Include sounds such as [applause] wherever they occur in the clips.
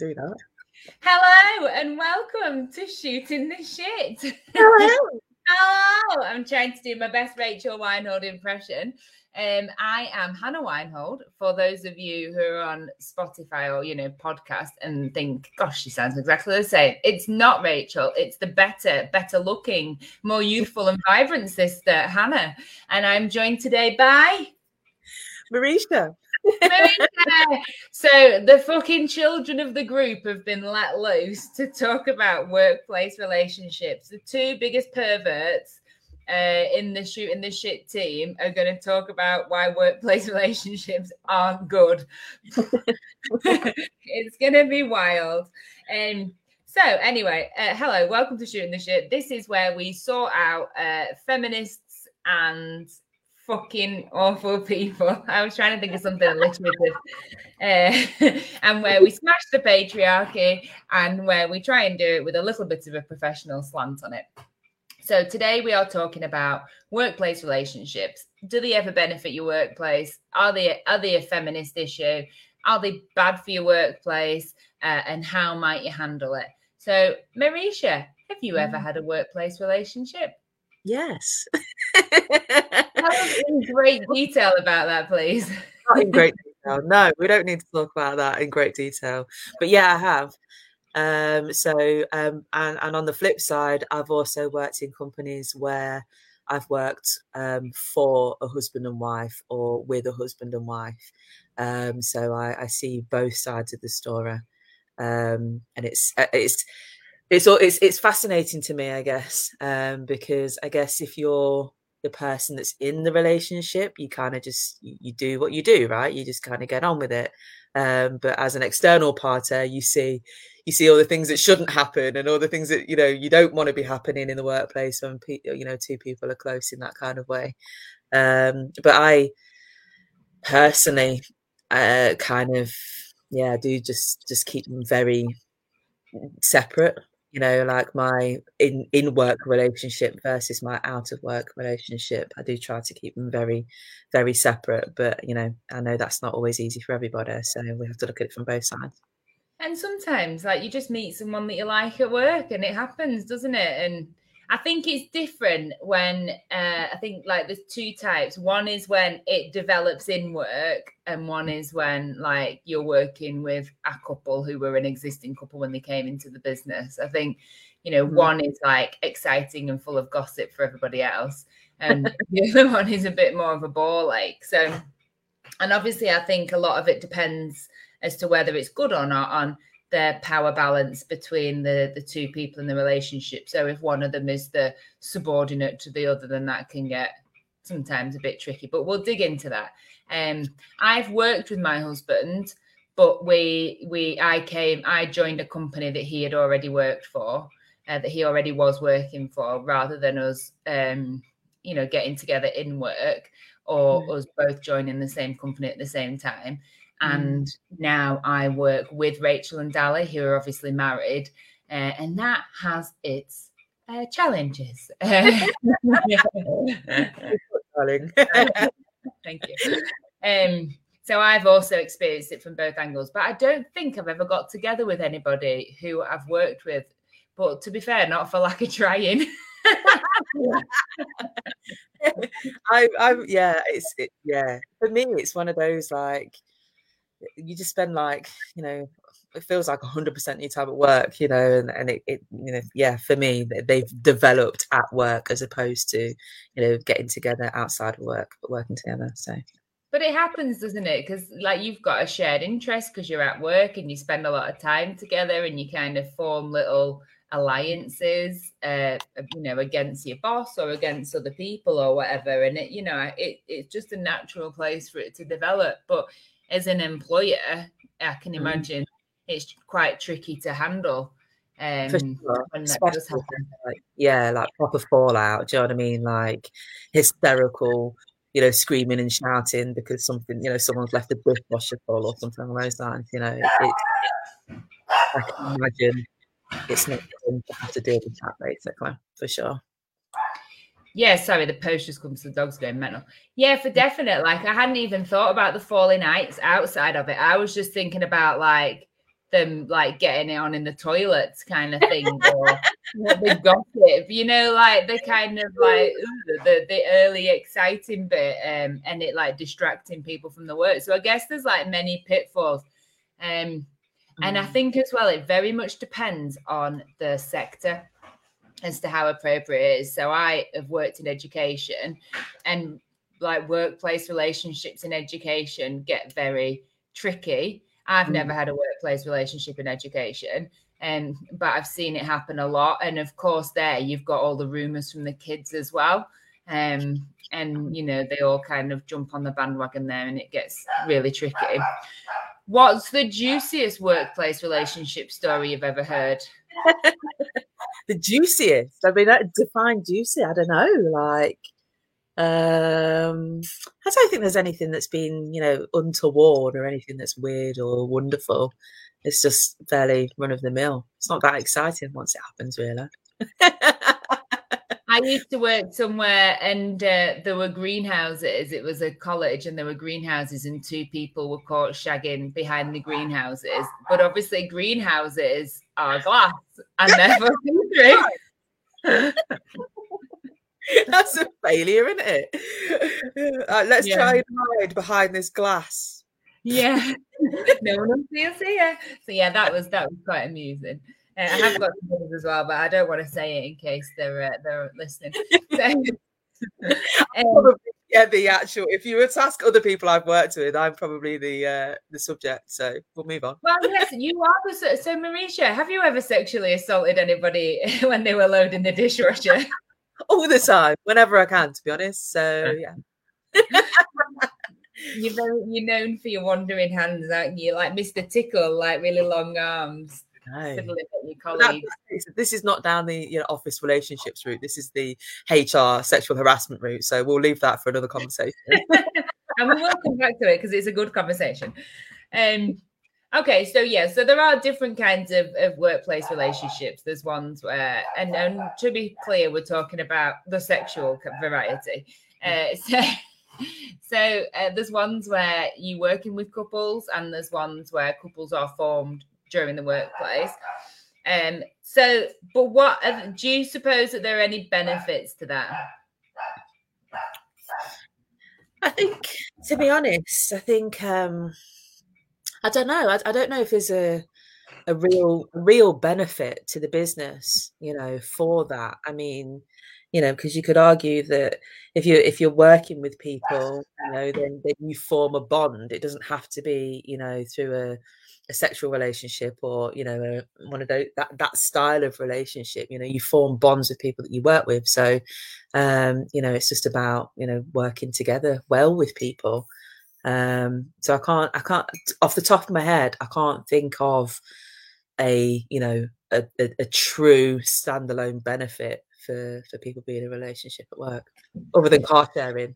do that. Hello and welcome to Shooting the Shit. Hello. [laughs] Hello. I'm trying to do my best Rachel Weinhold impression. Um, I am Hannah Weinhold. For those of you who are on Spotify or you know podcast and think, "Gosh, she sounds exactly the same," it's not Rachel. It's the better, better looking, more youthful and vibrant sister Hannah. And I'm joined today by Marisha. So the fucking children of the group have been let loose to talk about workplace relationships. The two biggest perverts uh, in the shoot in the shit team are going to talk about why workplace [laughs] relationships aren't good. [laughs] it's going to be wild. Um, so anyway, uh, hello, welcome to shooting the shit. This is where we sort out uh, feminists and fucking awful people. [laughs] I was trying to think of something alliterative. Uh, [laughs] and where we smash the patriarchy and where we try and do it with a little bit of a professional slant on it. So today we are talking about workplace relationships. Do they ever benefit your workplace? Are they are they a feminist issue? Are they bad for your workplace? Uh, and how might you handle it? So, Marisha, have you ever mm. had a workplace relationship? Yes. [laughs] in great detail about that, please. [laughs] Not in great detail. No, we don't need to talk about that in great detail. But yeah, I have. Um, so, um, and, and on the flip side, I've also worked in companies where I've worked um, for a husband and wife or with a husband and wife. Um, so I, I, see both sides of the story, um, and it's uh, it's it's it's it's fascinating to me, I guess, um, because I guess if you're the person that's in the relationship, you kind of just you, do what you do, right? You just kind of get on with it. Um, but as an external party, you see you see all the things that shouldn't happen and all the things that you know you don't want to be happening in the workplace when pe- you know two people are close in that kind of way. Um, but I personally uh, kind of yeah do just just keep them very separate you know like my in in work relationship versus my out of work relationship i do try to keep them very very separate but you know i know that's not always easy for everybody so we have to look at it from both sides. And sometimes like you just meet someone that you like at work and it happens doesn't it? And I think it's different when uh, I think like there's two types. One is when it develops in work, and one is when like you're working with a couple who were an existing couple when they came into the business. I think you know mm-hmm. one is like exciting and full of gossip for everybody else, and [laughs] the other one is a bit more of a bore like. So, and obviously, I think a lot of it depends as to whether it's good or not on the power balance between the the two people in the relationship. So if one of them is the subordinate to the other, then that can get sometimes a bit tricky. But we'll dig into that. Um, I've worked with my husband, but we we I came I joined a company that he had already worked for, uh, that he already was working for, rather than us, um, you know, getting together in work or mm. us both joining the same company at the same time. Mm. And now I work with Rachel and Dali, who are obviously married, uh, and that has its uh, challenges. [laughs] [laughs] Thank you. Um, so I've also experienced it from both angles, but I don't think I've ever got together with anybody who I've worked with. But to be fair, not for lack of trying. [laughs] I, I'm yeah, it's it, yeah. For me, it's one of those like you just spend like you know it feels like 100% of your time at work you know and, and it, it you know yeah for me they've developed at work as opposed to you know getting together outside of work but working together so. But it happens doesn't it? Because like you've got a shared interest because you're at work and you spend a lot of time together and you kind of form little alliances uh you know against your boss or against other people or whatever and it you know it, it's just a natural place for it to develop but as an employer, I can mm-hmm. imagine mm. it's quite tricky to handle. Um, sure. like, yeah, like proper fallout. Do you know what I mean? Like hysterical, you know, screaming and shouting because something, you know, someone's left a dishwasher full or something along those lines. You know, it, I can imagine it's not fun to have to deal with that, basically, for sure. Yeah, sorry, the post just comes to the dogs going mental. Yeah, for definite. Like I hadn't even thought about the falling nights outside of it. I was just thinking about like them like getting it on in the toilets kind of thing or [laughs] the gossip you know like the kind of like the, the early exciting bit um and it like distracting people from the work so i guess there's like many pitfalls um and i mm. think as well it very much depends on the sector as to how appropriate it is so i have worked in education and like workplace relationships in education get very tricky I've mm. never had a workplace relationship in education. Um, but I've seen it happen a lot. And of course, there you've got all the rumors from the kids as well. Um, and you know, they all kind of jump on the bandwagon there and it gets really tricky. What's the juiciest workplace relationship story you've ever heard? [laughs] the juiciest. I mean, define juicy. I don't know. Like, um, I don't think there's anything that's been, you know, untoward or anything that's weird or wonderful. It's just fairly run of the mill. It's not that exciting once it happens, really. [laughs] I used to work somewhere and uh, there were greenhouses. It was a college and there were greenhouses, and two people were caught shagging behind the greenhouses. But obviously, greenhouses are glass and therefore see [laughs] That's a failure, isn't it? Uh, let's yeah. try and hide behind this glass. Yeah, [laughs] no one will see us here. So yeah, that was that was quite amusing. Uh, I have got some as well, but I don't want to say it in case they're uh, they're listening. [laughs] [laughs] So, um, yeah, the actual. If you were to ask other people I've worked with, I'm probably the uh, the subject. So we'll move on. Well, yes, you are the. So, Marisha, have you ever sexually assaulted anybody [laughs] when they were loading the dishwasher? all the time, whenever I can, to be honest. So yeah. you're very, you're known for your wandering hands, aren't you? Like Mr. Tickle, like really long arms. This is not down the you know, office relationships route. This is the HR sexual harassment route. So we'll leave that for another conversation. [laughs] and we will come back to it because it's a good conversation. Um, Okay, so yeah, so there are different kinds of, of workplace relationships. There's ones where, and, and to be clear, we're talking about the sexual variety. Uh, [laughs] so, so uh, there's ones where you're working with couples, and there's ones where couples are formed during the workplace. Um, so, but what do you suppose that there are any benefits to that? I think, to be honest, I think um, I don't know. I, I don't know if there's a a real real benefit to the business, you know, for that. I mean, you know, because you could argue that if you if you're working with people, you know, then then you form a bond. It doesn't have to be, you know, through a a sexual relationship or you know one of those that that style of relationship you know you form bonds with people that you work with. So um you know it's just about you know working together well with people. Um, so I can't, I can't, off the top of my head, I can't think of a, you know, a, a, a true standalone benefit for for people being in a relationship at work, other than car sharing.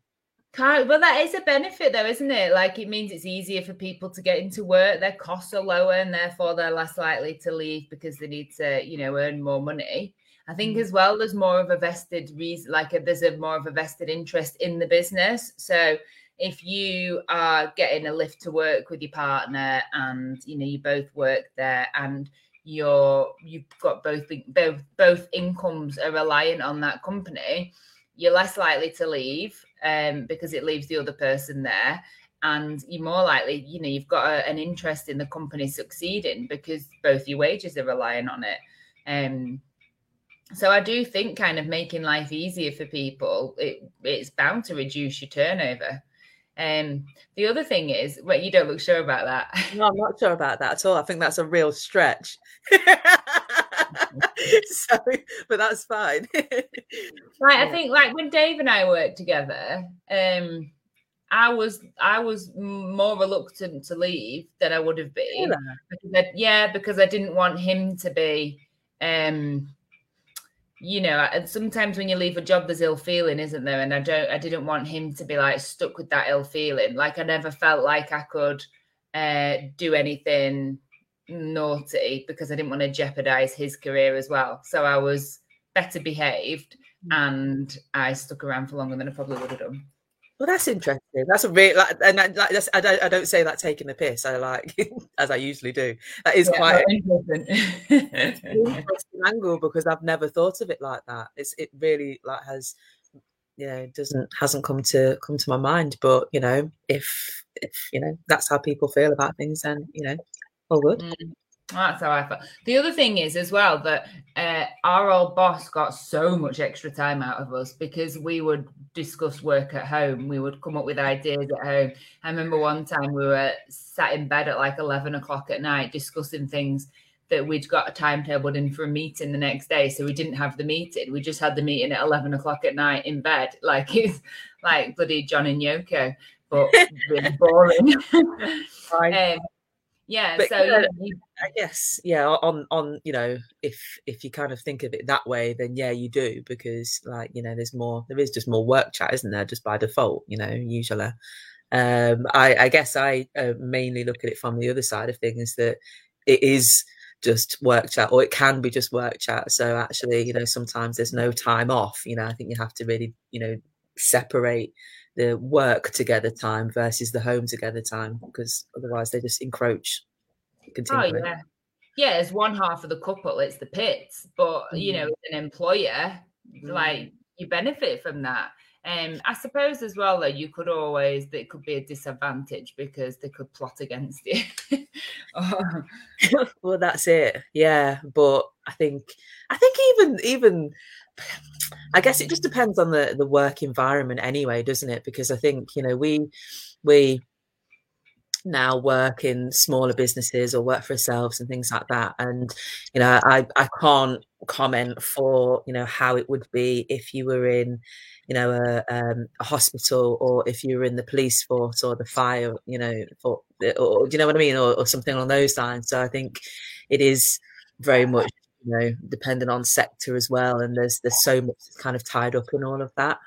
Well, that is a benefit, though, isn't it? Like it means it's easier for people to get into work. Their costs are lower, and therefore they're less likely to leave because they need to, you know, earn more money. I think mm. as well, there's more of a vested reason, like a, there's a more of a vested interest in the business. So if you are getting a lift to work with your partner and you know you both work there and you're you've got both both both incomes are reliant on that company you're less likely to leave um, because it leaves the other person there and you're more likely you know you've got a, an interest in the company succeeding because both your wages are relying on it um, so I do think kind of making life easier for people, it, it's bound to reduce your turnover. Um, the other thing is, well, you don't look sure about that. No, I'm not sure about that at all. I think that's a real stretch. [laughs] [laughs] so, but that's fine. [laughs] right, I think like when Dave and I worked together, um, I was I was more reluctant to leave than I would have been. Yeah, because I, yeah, because I didn't want him to be um you know, and sometimes when you leave a job, there's ill feeling, isn't there? And I don't, I didn't want him to be like stuck with that ill feeling. Like I never felt like I could uh, do anything naughty because I didn't want to jeopardize his career as well. So I was better behaved mm. and I stuck around for longer than I probably would have done. Well, that's interesting. That's a real, like, and that, that's, I don't, I don't say that taking the piss. I like, [laughs] as I usually do. That is yeah, quite interesting. [laughs] interesting angle because I've never thought of it like that. It's, it really like has, you know, doesn't hasn't come to come to my mind. But you know, if if you know that's how people feel about things, then you know, all good. Mm. That's how I felt. The other thing is as well that uh, our old boss got so much extra time out of us because we would discuss work at home. We would come up with ideas at home. I remember one time we were sat in bed at like 11 o'clock at night discussing things that we'd got a timetable in for a meeting the next day. So we didn't have the meeting. We just had the meeting at 11 o'clock at night in bed. [laughs] Like it's like bloody John and Yoko, but really boring. [laughs] [laughs] um, yeah but, so yeah, i guess yeah on on you know if if you kind of think of it that way then yeah you do because like you know there's more there is just more work chat isn't there just by default you know usually. Um i i guess i uh, mainly look at it from the other side of things that it is just work chat or it can be just work chat. So actually you know sometimes there's no time off you know i think you have to really you know separate the work together time versus the home together time because otherwise they just encroach continually. Oh, yeah. Yeah, as one half of the couple, it's the pits, but mm. you know, mm. as an employer, mm. like you benefit from that. Um, I suppose as well that you could always it could be a disadvantage because they could plot against you. [laughs] [laughs] well, that's it. Yeah, but I think I think even even I guess it just depends on the the work environment anyway, doesn't it? Because I think you know we we now work in smaller businesses or work for ourselves and things like that, and you know I I can't comment for you know how it would be if you were in you know a, um, a hospital or if you were in the police force or the fire you know for or do you know what I mean or, or something along those lines. So I think it is very much you know, depending on sector as well. And there's there's so much kind of tied up in all of that.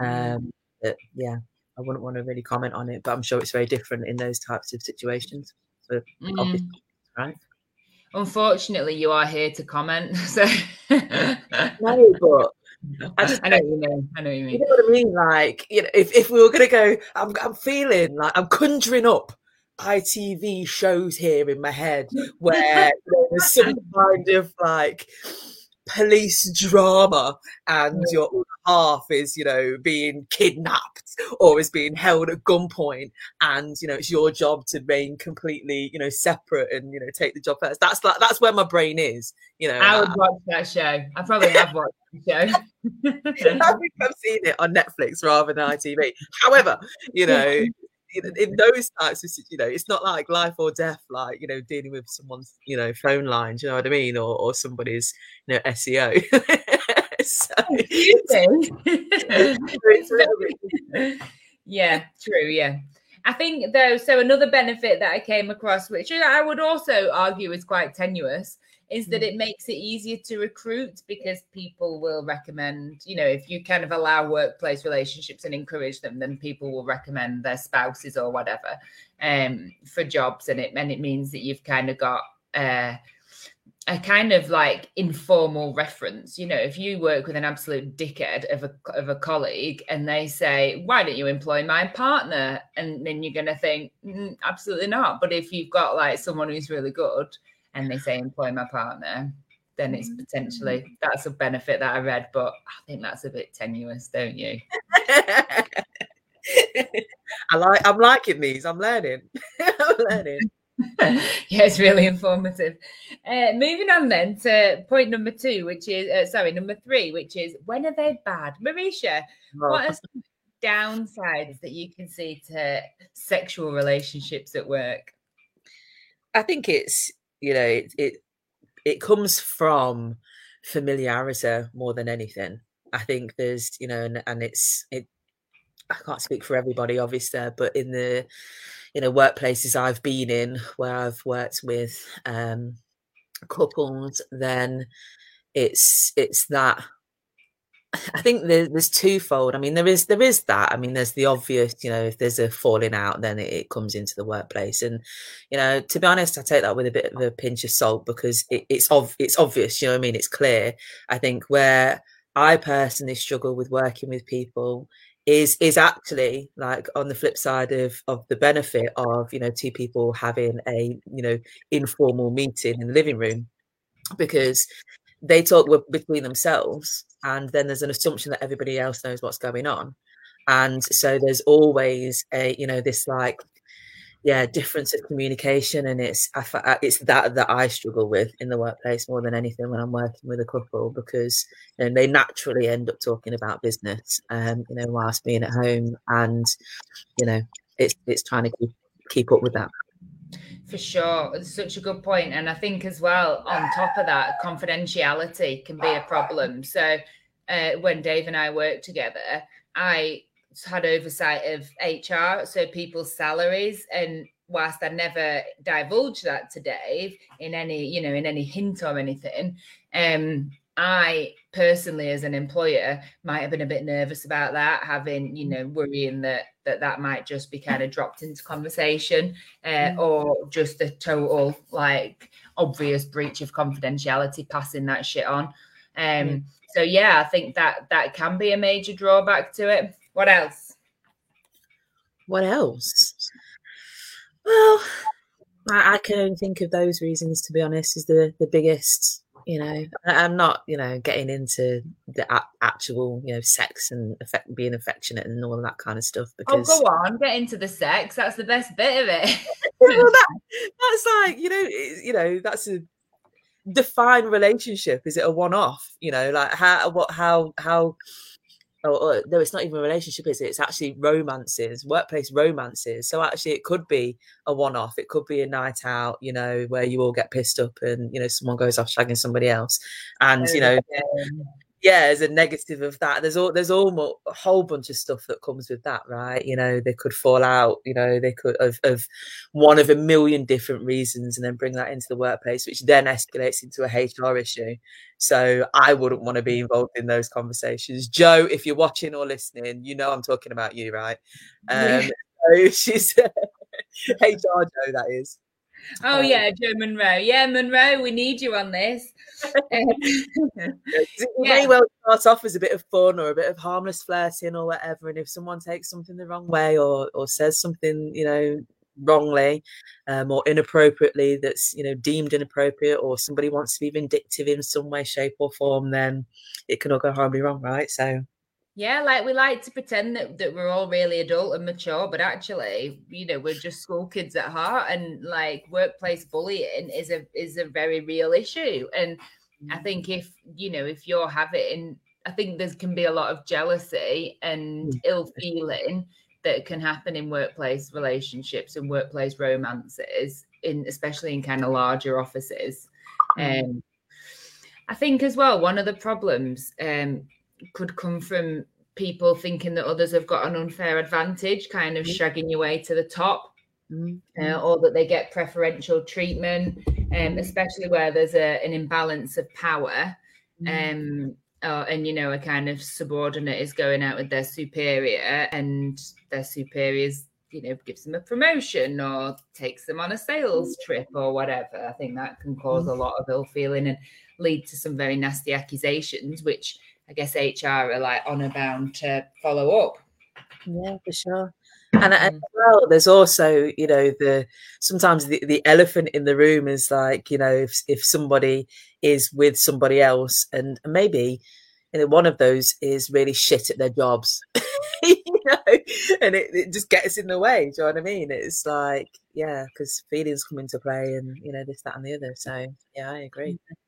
Mm. Um, that yeah, I wouldn't want to really comment on it, but I'm sure it's very different in those types of situations. So mm. obviously, right. Unfortunately, you are here to comment. [laughs] So no, but I just I know you mean. I know you mean. You know what I mean? Like, you know, if, if we were gonna go, I'm I'm feeling like I'm conjuring up ITV shows here in my head where there's some kind of like police drama and your half is you know being kidnapped or is being held at gunpoint and you know it's your job to remain completely you know separate and you know take the job first. That's like that's where my brain is you know i would watch that show. I probably have watched the show. [laughs] I think i've seen it on netflix rather than itv however you [laughs] know in those types of you know it's not like life or death like you know dealing with someone's you know phone line do you know what i mean? Or, or somebody's you know seo [laughs] so, oh, [laughs] [laughs] yeah true yeah. I think though, so another benefit that I came across, which I would also argue is quite tenuous, is that mm. it makes it easier to recruit because people will recommend, you know, if you kind of allow workplace relationships and encourage them, then people will recommend their spouses or whatever um, for jobs. And it and it means that you've kind of got uh, a kind of like informal reference. You know, if you work with an absolute dickhead of a of a colleague and they say, "Why don't you employ my partner?" and then you're going to think, mm, "Absolutely not." But if you've got like someone who's really good and they say employ my partner, then it's potentially mm. that's a benefit that I read, but I think that's a bit tenuous, don't you? [laughs] I like I'm liking these. I'm learning. [laughs] I'm learning. [laughs] yeah, it's really informative. Uh, moving on then to point number two, which is uh, sorry, number three, which is when are they bad? Marisha, oh. what are some downsides that you can see to sexual relationships at work? I think it's you know it it, it comes from familiarity more than anything. I think there's you know and, and it's it i can't speak for everybody obviously but in the you know workplaces i've been in where i've worked with um couples then it's it's that I think there's twofold. I mean, there is there is that. I mean, there's the obvious. You know, if there's a falling out, then it, it, comes into the workplace. And you know, to be honest, I take that with a bit of a pinch of salt because it, it's ov- it's obvious. You know, I mean, it's clear. I think where I personally struggle with working with people is is actually like on the flip side of of the benefit of you know two people having a you know informal meeting in the living room because they talk between themselves and then there's an assumption that everybody else knows what's going on. And so there's always a you know this like yeah difference of communication and it's I, it's that that i struggle with in the workplace more than anything when i'm working with a couple because you know, they naturally end up talking about business um you know whilst being at home. And you know it's it's trying to keep keep up with that for sure. It's such a good point. And i think as well on top of that confidentiality can be a problem. So uh, when dave and i worked together i had oversight of HR, so people's salaries. And whilst I never divulged that to Dave in any, you know, in any hint or anything, um, I personally, as an employer, might have been a bit nervous about that, having, you know, worrying that that that might just be kind of [laughs] dropped into conversation, uh, mm. or just a total like obvious breach of confidentiality, passing that shit on. Um, mm. So yeah, I think that that can be a major drawback to it. What else? What else? Well, I, I can only think of those reasons. To be honest, is the the biggest. You know, I'm not, you know, getting into the a- actual, you know, sex and affect, being affectionate and all of that kind of stuff. Because oh, go on, get into the sex. That's the best bit of it. [laughs] well, that, [laughs] that's like, you know, you know, that's a defined relationship. Is it a one-off? You know, like how, what, how, how or, or, no, it's not even a relationship, is it? It's actually romances, workplace romances. So actually, it could be a one-off. It could be a night out, you know, where you all get pissed up and you know someone goes off shagging somebody else, and you know, yeah, as a negative of that. There's all there's all a whole bunch of stuff that comes with that, right? You know, they could fall out. You know, they could of of one of a million different reasons, and then bring that into the workplace, which then escalates into a HR issue. So I wouldn't want to be involved in those conversations. Joe, if you're watching or listening, you know I'm talking about you, right? [laughs] Um, so she's [laughs] HR Joe, that is. Oh um, yeah, Joe Monroe. Yeah, Monroe, we need you on this. it [laughs] [laughs] may well start off as a bit of fun or a bit of harmless flirting or whatever. And if someone takes something the wrong way or or says something, you know, wrongly um, or inappropriately that's you know deemed inappropriate or somebody wants to be vindictive in some way shape or form then it can all go horribly wrong right so yeah, like we like to pretend that, that we're all really adult and mature, but actually, you know, we're just school kids at heart. And like workplace bullying is a is a very real issue. And I mm. think if you know, if you're having I think there can be a lot of jealousy and mm. ill feeling that can happen in workplace relationships and workplace romances, in especially in kind of larger offices. Mm. Um, I think as well, one of the problems um, could come from people thinking that others have got an unfair advantage, kind of mm-hmm. shagging your way to the top, mm-hmm. uh, or that they get preferential treatment, um, especially where there's a, an imbalance of power. Mm-hmm. Um, uh, and you know, a kind of subordinate is going out with their superior, and their superiors, you know, gives them a promotion or takes them on a sales trip or whatever. I think that can cause a lot of ill feeling and lead to some very nasty accusations, which I guess HR are like honor bound to follow up. Yeah, for sure. And mm. as well, there's also, you know, the sometimes the, the elephant in the room is like, you know, if if somebody is with somebody else and maybe you know, one of those is really shit at their jobs. [laughs] you know, and it, it just gets in the way. Do you know what I mean? It's like, yeah, because feelings come into play and you know, this, that, and the other. So yeah, I agree. Mm.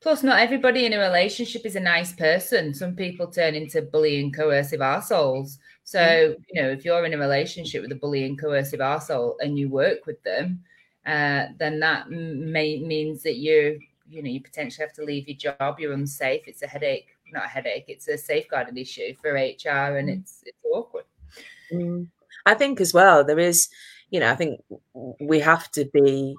Plus, not everybody in a relationship is a nice person. Some people turn into bullying, coercive assholes. So, mm. you know, if you're in a relationship with a bullying, coercive asshole and you work with them, uh, then that may means that you, you know, you potentially have to leave your job. You're unsafe. It's a headache, not a headache. It's a safeguarding issue for HR, and mm. it's it's awkward. Mm. I think as well there is, you know, I think we have to be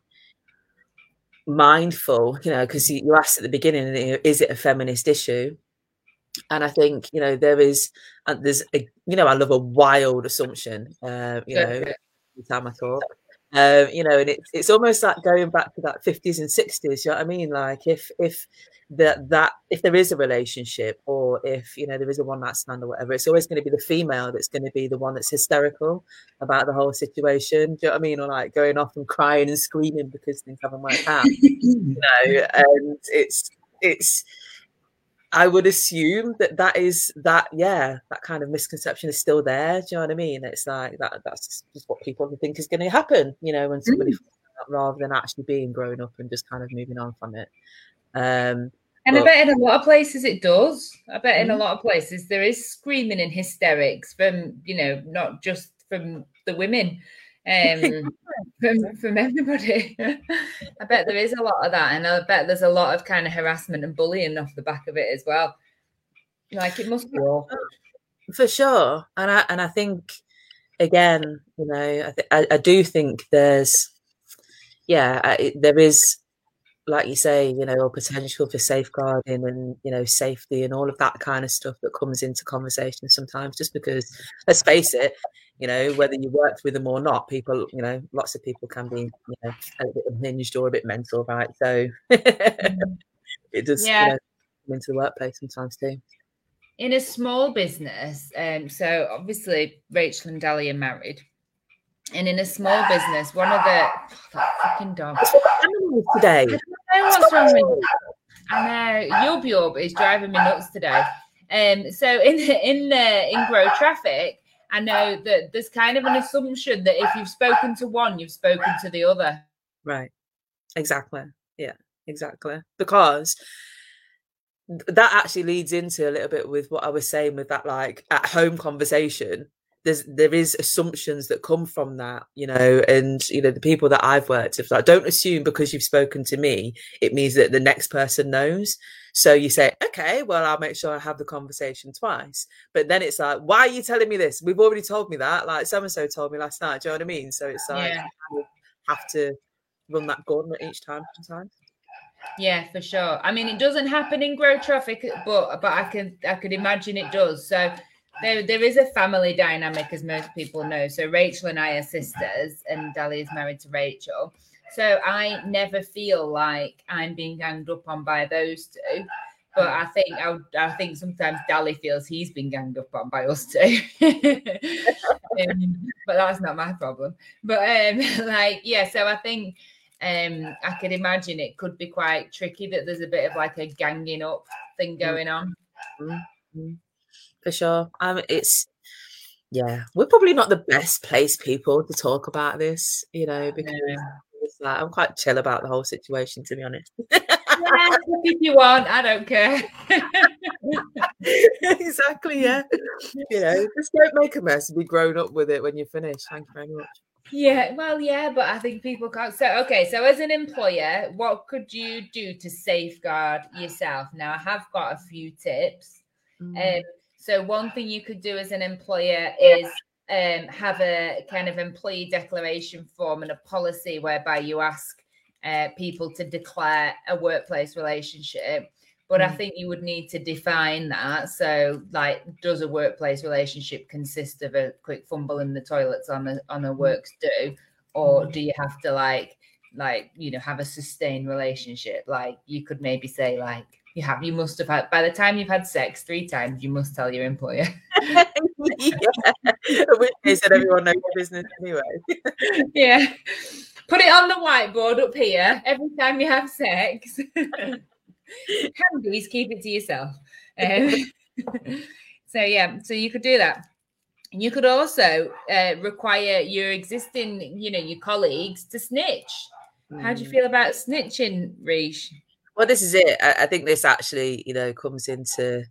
mindful, you know, because you asked at the beginning, is it a feminist issue? And I think you know there is, and there's a, you know, I love a wild assumption. Uh, you know, every time I talk, Um, you know, and it's it's almost like going back to that 50s and 60s. You know what I mean? Like if if that that if there is a relationship or if you know there is a one night stand or whatever, it's always going to be the female that's going to be the one that's hysterical about the whole situation. Do you know what I mean? Or like going off and crying and screaming because things haven't worked out. you [laughs] know, and it's it's I would assume that that is that yeah that kind of misconception is still there. Do you know what I mean? It's like that that's just what people think is going to happen. You know, when somebody mm. rather than actually being grown up and just kind of moving on from it. Um, and but, I bet in a lot of places it does. I bet in a mm-hmm. lot of places there is screaming and hysterics from you know not just from the women, um, [laughs] from from everybody. [laughs] I bet there is a lot of that, and I bet there's a lot of kind of harassment and bullying off the back of it as well. Like it must be for sure, and I and I think again, you know, I, th- I, I do think there's yeah, I, there is like you say, you know, or potential for safeguarding and you know safety and all of that kind of stuff that comes into conversation sometimes. Just because, let's face it, you know, whether you worked with them or not, people, you know, lots of people can be, you know, a bit unhinged or a bit mental, right? So mm-hmm. [laughs] it does, yeah. You know, come into the workplace sometimes too. In a small business, um, so obviously Rachel and Dali are married. And in a small business, one of the oh, that fucking dog today. I know what's wrong with I know Yub Yub is driving me nuts today. Um, so in [laughs] in the in grow traffic, I know that there's kind of an assumption that if you've spoken to one, you've spoken to the other. Right. Exactly. Yeah. Exactly. Because that actually leads into a little bit with what I was saying with that like at home conversation there's there is assumptions that come from that you know and you know the people that i've worked with like don't assume because you've spoken to me it means that the next person knows so you say okay well i'll make sure i have the conversation twice but then it's like why are you telling me this we've already told me that like so and so told me last night do you know what i mean so it's like yeah. you have to run that gauntlet each time sometimes yeah, for sure. I mean, it doesn't happen in grow traffic, but but I can I could imagine it does. So there, there is a family dynamic, as most people know. So Rachel and I are sisters, and Dali is married to Rachel. So I never feel like I'm being ganged up on by those two. But I think I, I think sometimes Dali feels he's been ganged up on by us too. [laughs] um, but that's not my problem. But um, [laughs] like yeah, so I think um, I could imagine it could be quite tricky that there's a bit of like a ganging up thing mm. going on. Mm-hmm for sure. Um, it's yeah, we're probably not the best place people to talk about this, you know, because like, I'm quite chill about the whole situation, to be honest. [laughs] yeah, if you want, I don't care. [laughs] exactly, yeah. You know, just don't make a mess and be grown up with it when you're finished. Thank you very much. Yeah, well, yeah, but I think people can't. So, okay, so as an employer, what could you do to safeguard yourself? Now, I have got a few tips. Mm. Um, so one thing you could do as an employer is um, have a kind of employee declaration form and a policy whereby you ask uh, people to declare a workplace relationship. But mm. I think you would need to define that. So, like, does a workplace relationship consist of a quick fumble in the toilets on a on a mm. works do, or mm. do you have to like like you know have a sustained relationship? Like, you could maybe say like you have you must have had by the time you've had sex three times you must tell your employer. [laughs] Yeah. Which case that everyone knows your business anyway. Yeah. Put it on the whiteboard up here every time you have sex. [laughs] Handies keep it to yourself. Um, [laughs] so yeah so you could do that. You could also uh, require your existing you know your colleagues to snitch. How do you mm. feel about snitching Rish? Well, this is it. I, I think this actually, you know, comes into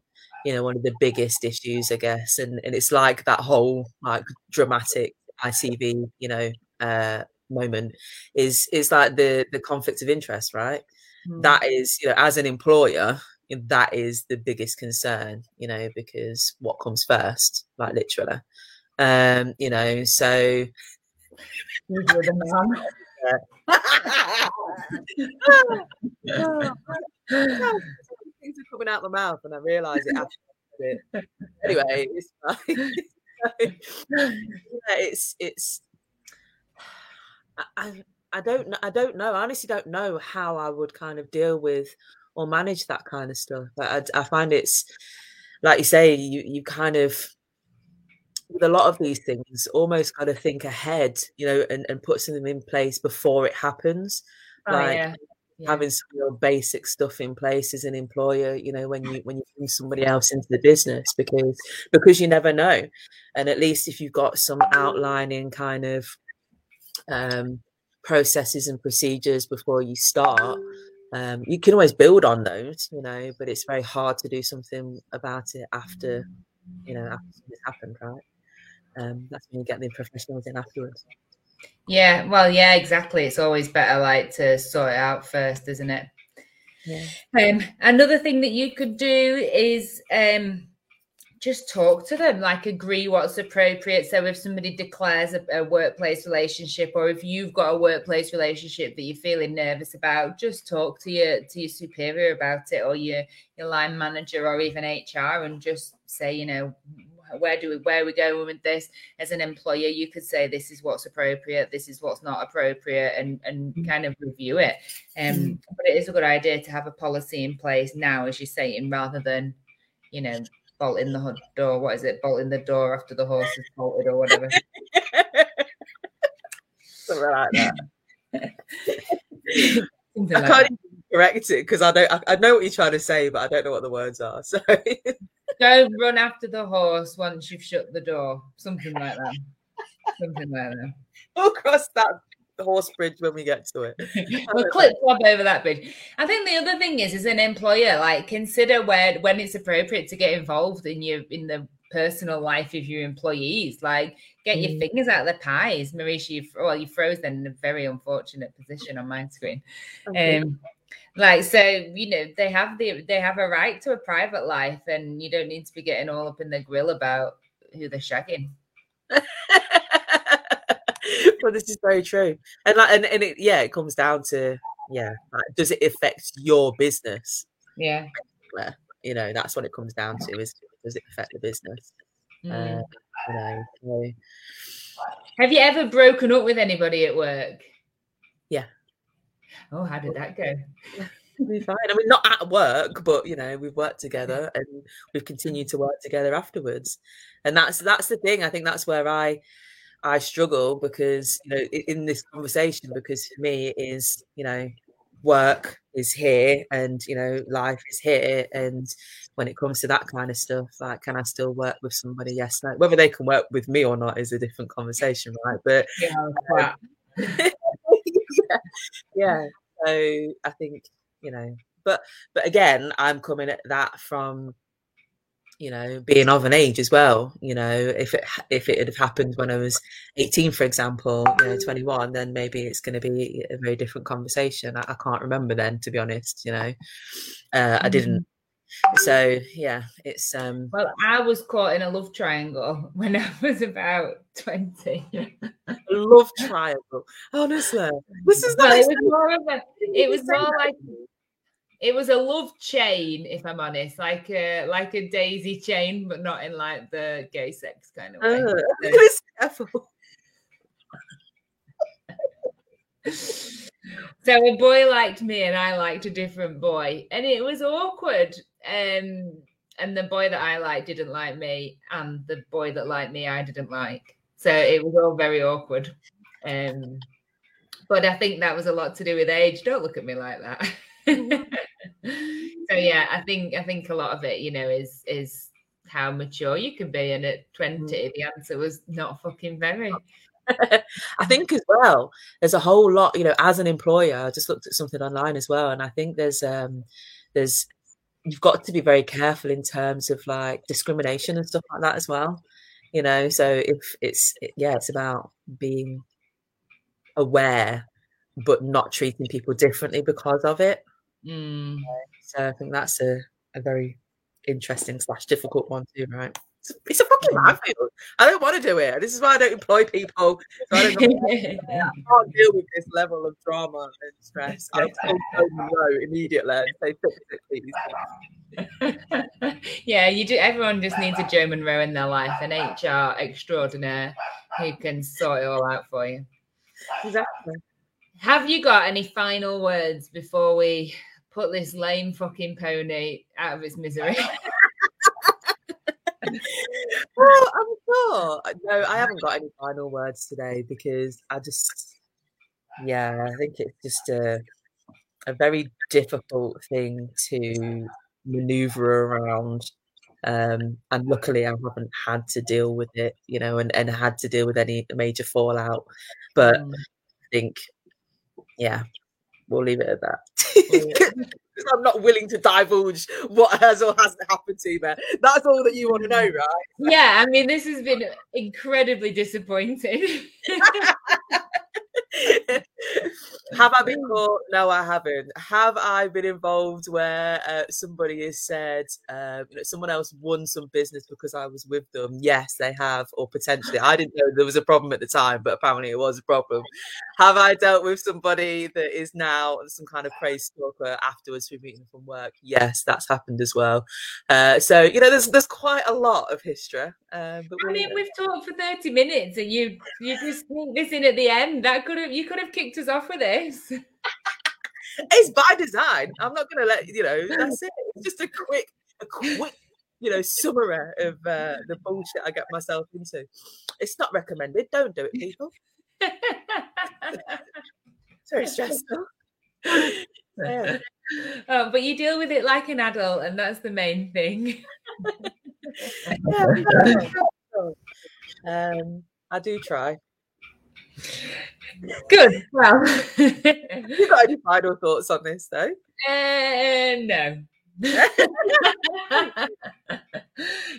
you know one of the biggest issues, I guess, and and it's like that whole like dramatic ITV, you know, uh, moment is is like the the conflict of interest, right? Mm. That is, you know, as an employer, that is the biggest concern, you know, because what comes first, like literally, um, you know, so. [laughs] Oh, things are coming out my mouth, and I realise it after. Anyway, it's fine. [laughs] yeah, it's it's I, I don't I don't know. I honestly don't know how I would kind of deal with or manage that kind of stuff. I, I find it's like you say, you you kind of with a lot of these things almost got to think ahead, you know, and, and put something in place before it happens. Oh, like yeah. Yeah. having some real basic stuff in place as an employer, you know, when you when you bring somebody else into the business because because you never know. And at least if you've got some outlining kind of um processes and procedures before you start, um, you can always build on those, you know, but it's very hard to do something about it after, you know, after it's happened, right? Um, that's when you get the professionals in afterwards. Yeah, well, yeah, exactly. It's always better like to sort it out first, isn't it? Yeah. Um, another thing that you could do is um, just talk to them, like agree what's appropriate. So if somebody declares a, a, workplace relationship, or if you've got a workplace relationship that you're feeling nervous about, just talk to your to your superior about it, or your your line manager, or even HR, and just say, you know, where do we where are we going with this as an employer you could say this is what's appropriate this is what's not appropriate and and mm-hmm. kind of review it um mm-hmm. but it is a good idea to have a policy in place now as you're saying rather than you know bolt in the door what is it bolt in the door after the horse is bolted or whatever [laughs] something like that [laughs] something like that. Correct it because I don't I, I know what you're trying to say but I don't know what the words are so [laughs] don't run after the horse once you've shut the door. Something like that. Something like that. We'll cross that horse bridge when we get to it. [laughs] we'll clip flop over that bridge. I think the other thing is, as an employer, like consider where when it's appropriate to get involved in your in the personal life of your employees. Like get your mm. fingers out of the pies. Marisha, you well, you froze in a very unfortunate position on my screen. Um, like so you know they have the they have a right to a private life and you don't need to be getting all up in the grill about who they're shagging. [laughs] Well this is very true. And like and, and it yeah it comes down to yeah like, does it affect your business? Yeah. You know that's what it comes down to is does it affect the business? Mm. uh, you know so. have you ever broken up with anybody at work? Yeah Oh, how did that go? we [laughs] fine. I mean, not at work, but you know, we've worked together and we've continued to work together afterwards. And that's that's the thing. I think that's where I I struggle because you know in this conversation because for me it is you know work is here and you know life is here and when it comes to that kind of stuff like can i still work with somebody yes like whether they can work with me or not is a different conversation right but yeah, um, [laughs] [laughs] yeah, yeah. So I think you know, but but again, I'm coming at that from you know being of an age as well you know if it if it had happened when i was 18 for example you know 21 then maybe it's going to be a very different conversation I, I, can't remember then to be honest you know uh, i didn't mm-hmm. So yeah, it's um well, I was caught in a love triangle [laughs] when I was about 20. love triangle. Honestly. This is well, it was more of a it was more like it was a love chain, if I'm honest, like a like a daisy chain, but not in like the gay sex kind of way. [laughs] Uh, careful. so a boy liked me and I liked a different boy, and it was awkward um, and the boy that I liked didn't like me, and the boy that liked me I didn't like. So it was all very awkward. Um, but I think that was a lot to do with age. Don't look at me like that. [laughs] so yeah, I think I think a lot of it, you know, is is how mature you can be. And at 20, mm. the answer was not fucking very. [laughs] I think as well, there's a whole lot, you know, as an employer, I just looked at something online as well, and I think there's um there's you've got to be very careful in terms of like discrimination and stuff like that as well you know? So if it's yeah it's about being aware but not treating people differently because of it. Mm. so i think that's a, a very interesting slash difficult one too right it's a fucking mm. minefield. I don't want to do it. This is why I don't employ people. So I, don't I [laughs] can't deal with this level of drama and stress. I no immediately say, fix it, please. [laughs] yeah, you do. Everyone just needs a Joe Monroe in their life, an HR extraordinaire who can sort it all out for you. exactly. Have you got any final words before we put this lame fucking pony out of its misery? [laughs] well, I'm sure. No, I haven't got any final words today because I just, yeah, I think it's just a a very difficult thing to maneuver around. Um, and luckily, I haven't had to deal with it, you know, and, and had to deal with any major fallout. But mm. I think, yeah, we'll leave it at that. [laughs] I'm not willing to divulge what has or hasn't happened to me. That's all that you want to know, right? Yeah, I mean, this has been incredibly disappointing. [laughs] [laughs] have I been caught? No, I haven't. Have I been involved where uh, somebody has said, uh, you know, someone else won some business because I was with them? Yes, they have, or potentially. I didn't know there was a problem at the time, but apparently it was a problem. Have I dealt with somebody that is now some kind of crazy stalker afterwards through meeting from work? Yes, that's happened as well. Uh, so you know, there's there's quite a lot of history. Um, but I mean, we've talked for thirty minutes, and you you just sneak this in at the end. That could have you could have kicked us off with this. [laughs] it's by design. I'm not going to let you know. That's it. It's just a quick, a quick, you know, summary of uh, the bullshit I get myself into. It's not recommended. Don't do it, [laughs] people. [laughs] it's very stressful. Yeah. Oh, but you deal with it like an adult, and that's the main thing. yeah, um, I do try. Good. Well, you got any final thoughts on this, though? Uh, no. [laughs]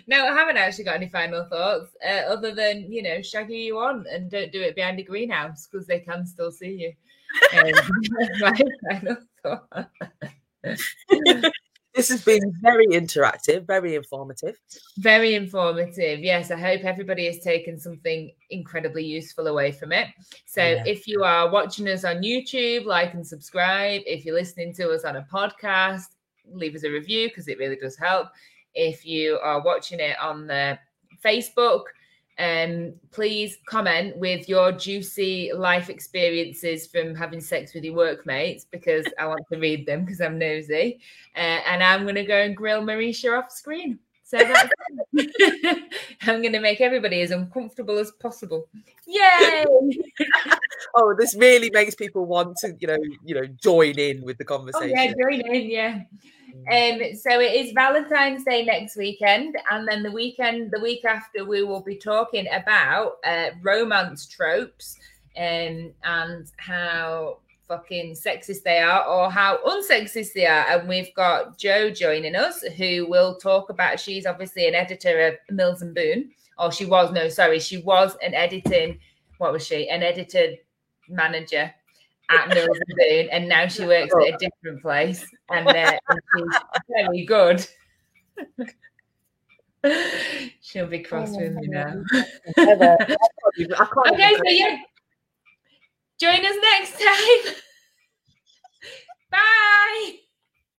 no, I haven't actually got any final thoughts uh, other than you know, shaggy you want and don't do it behind a greenhouse because they can still see you. Um, [laughs] my final thought. This has been very interactive, very informative. Very informative. Yes, I hope everybody has taken something incredibly useful away from it. So, yeah. if you are watching us on YouTube, like and subscribe. If you're listening to us on a podcast, leave us a review because it really does help. If you are watching it on the Facebook, um, please comment with your juicy life experiences from having sex with your workmates because I want to read them because I'm nosy. Uh, and I'm going to go and grill Marisha off screen. So that's [laughs] I'm going to make everybody as uncomfortable as possible. Yay! [laughs] oh, this really makes people want to, you know, you know, join in with the conversation. Oh, yeah, join in, yeah. Um, so it is Valentine's Day next weekend, and then the weekend, the week after, we will be talking about uh, romance tropes um, and how fucking sexist they are or how unsexist they are. And we've got Joe joining us, who will talk about. She's obviously an editor of Mills and Boon, or she was no, sorry, she was an editing. What was she? An editor manager at Mills and Boon, and now she works at a different place, and, uh, and she's very good. She'll be cross with me now. okay, so yeah, join us next time. [laughs] Bye.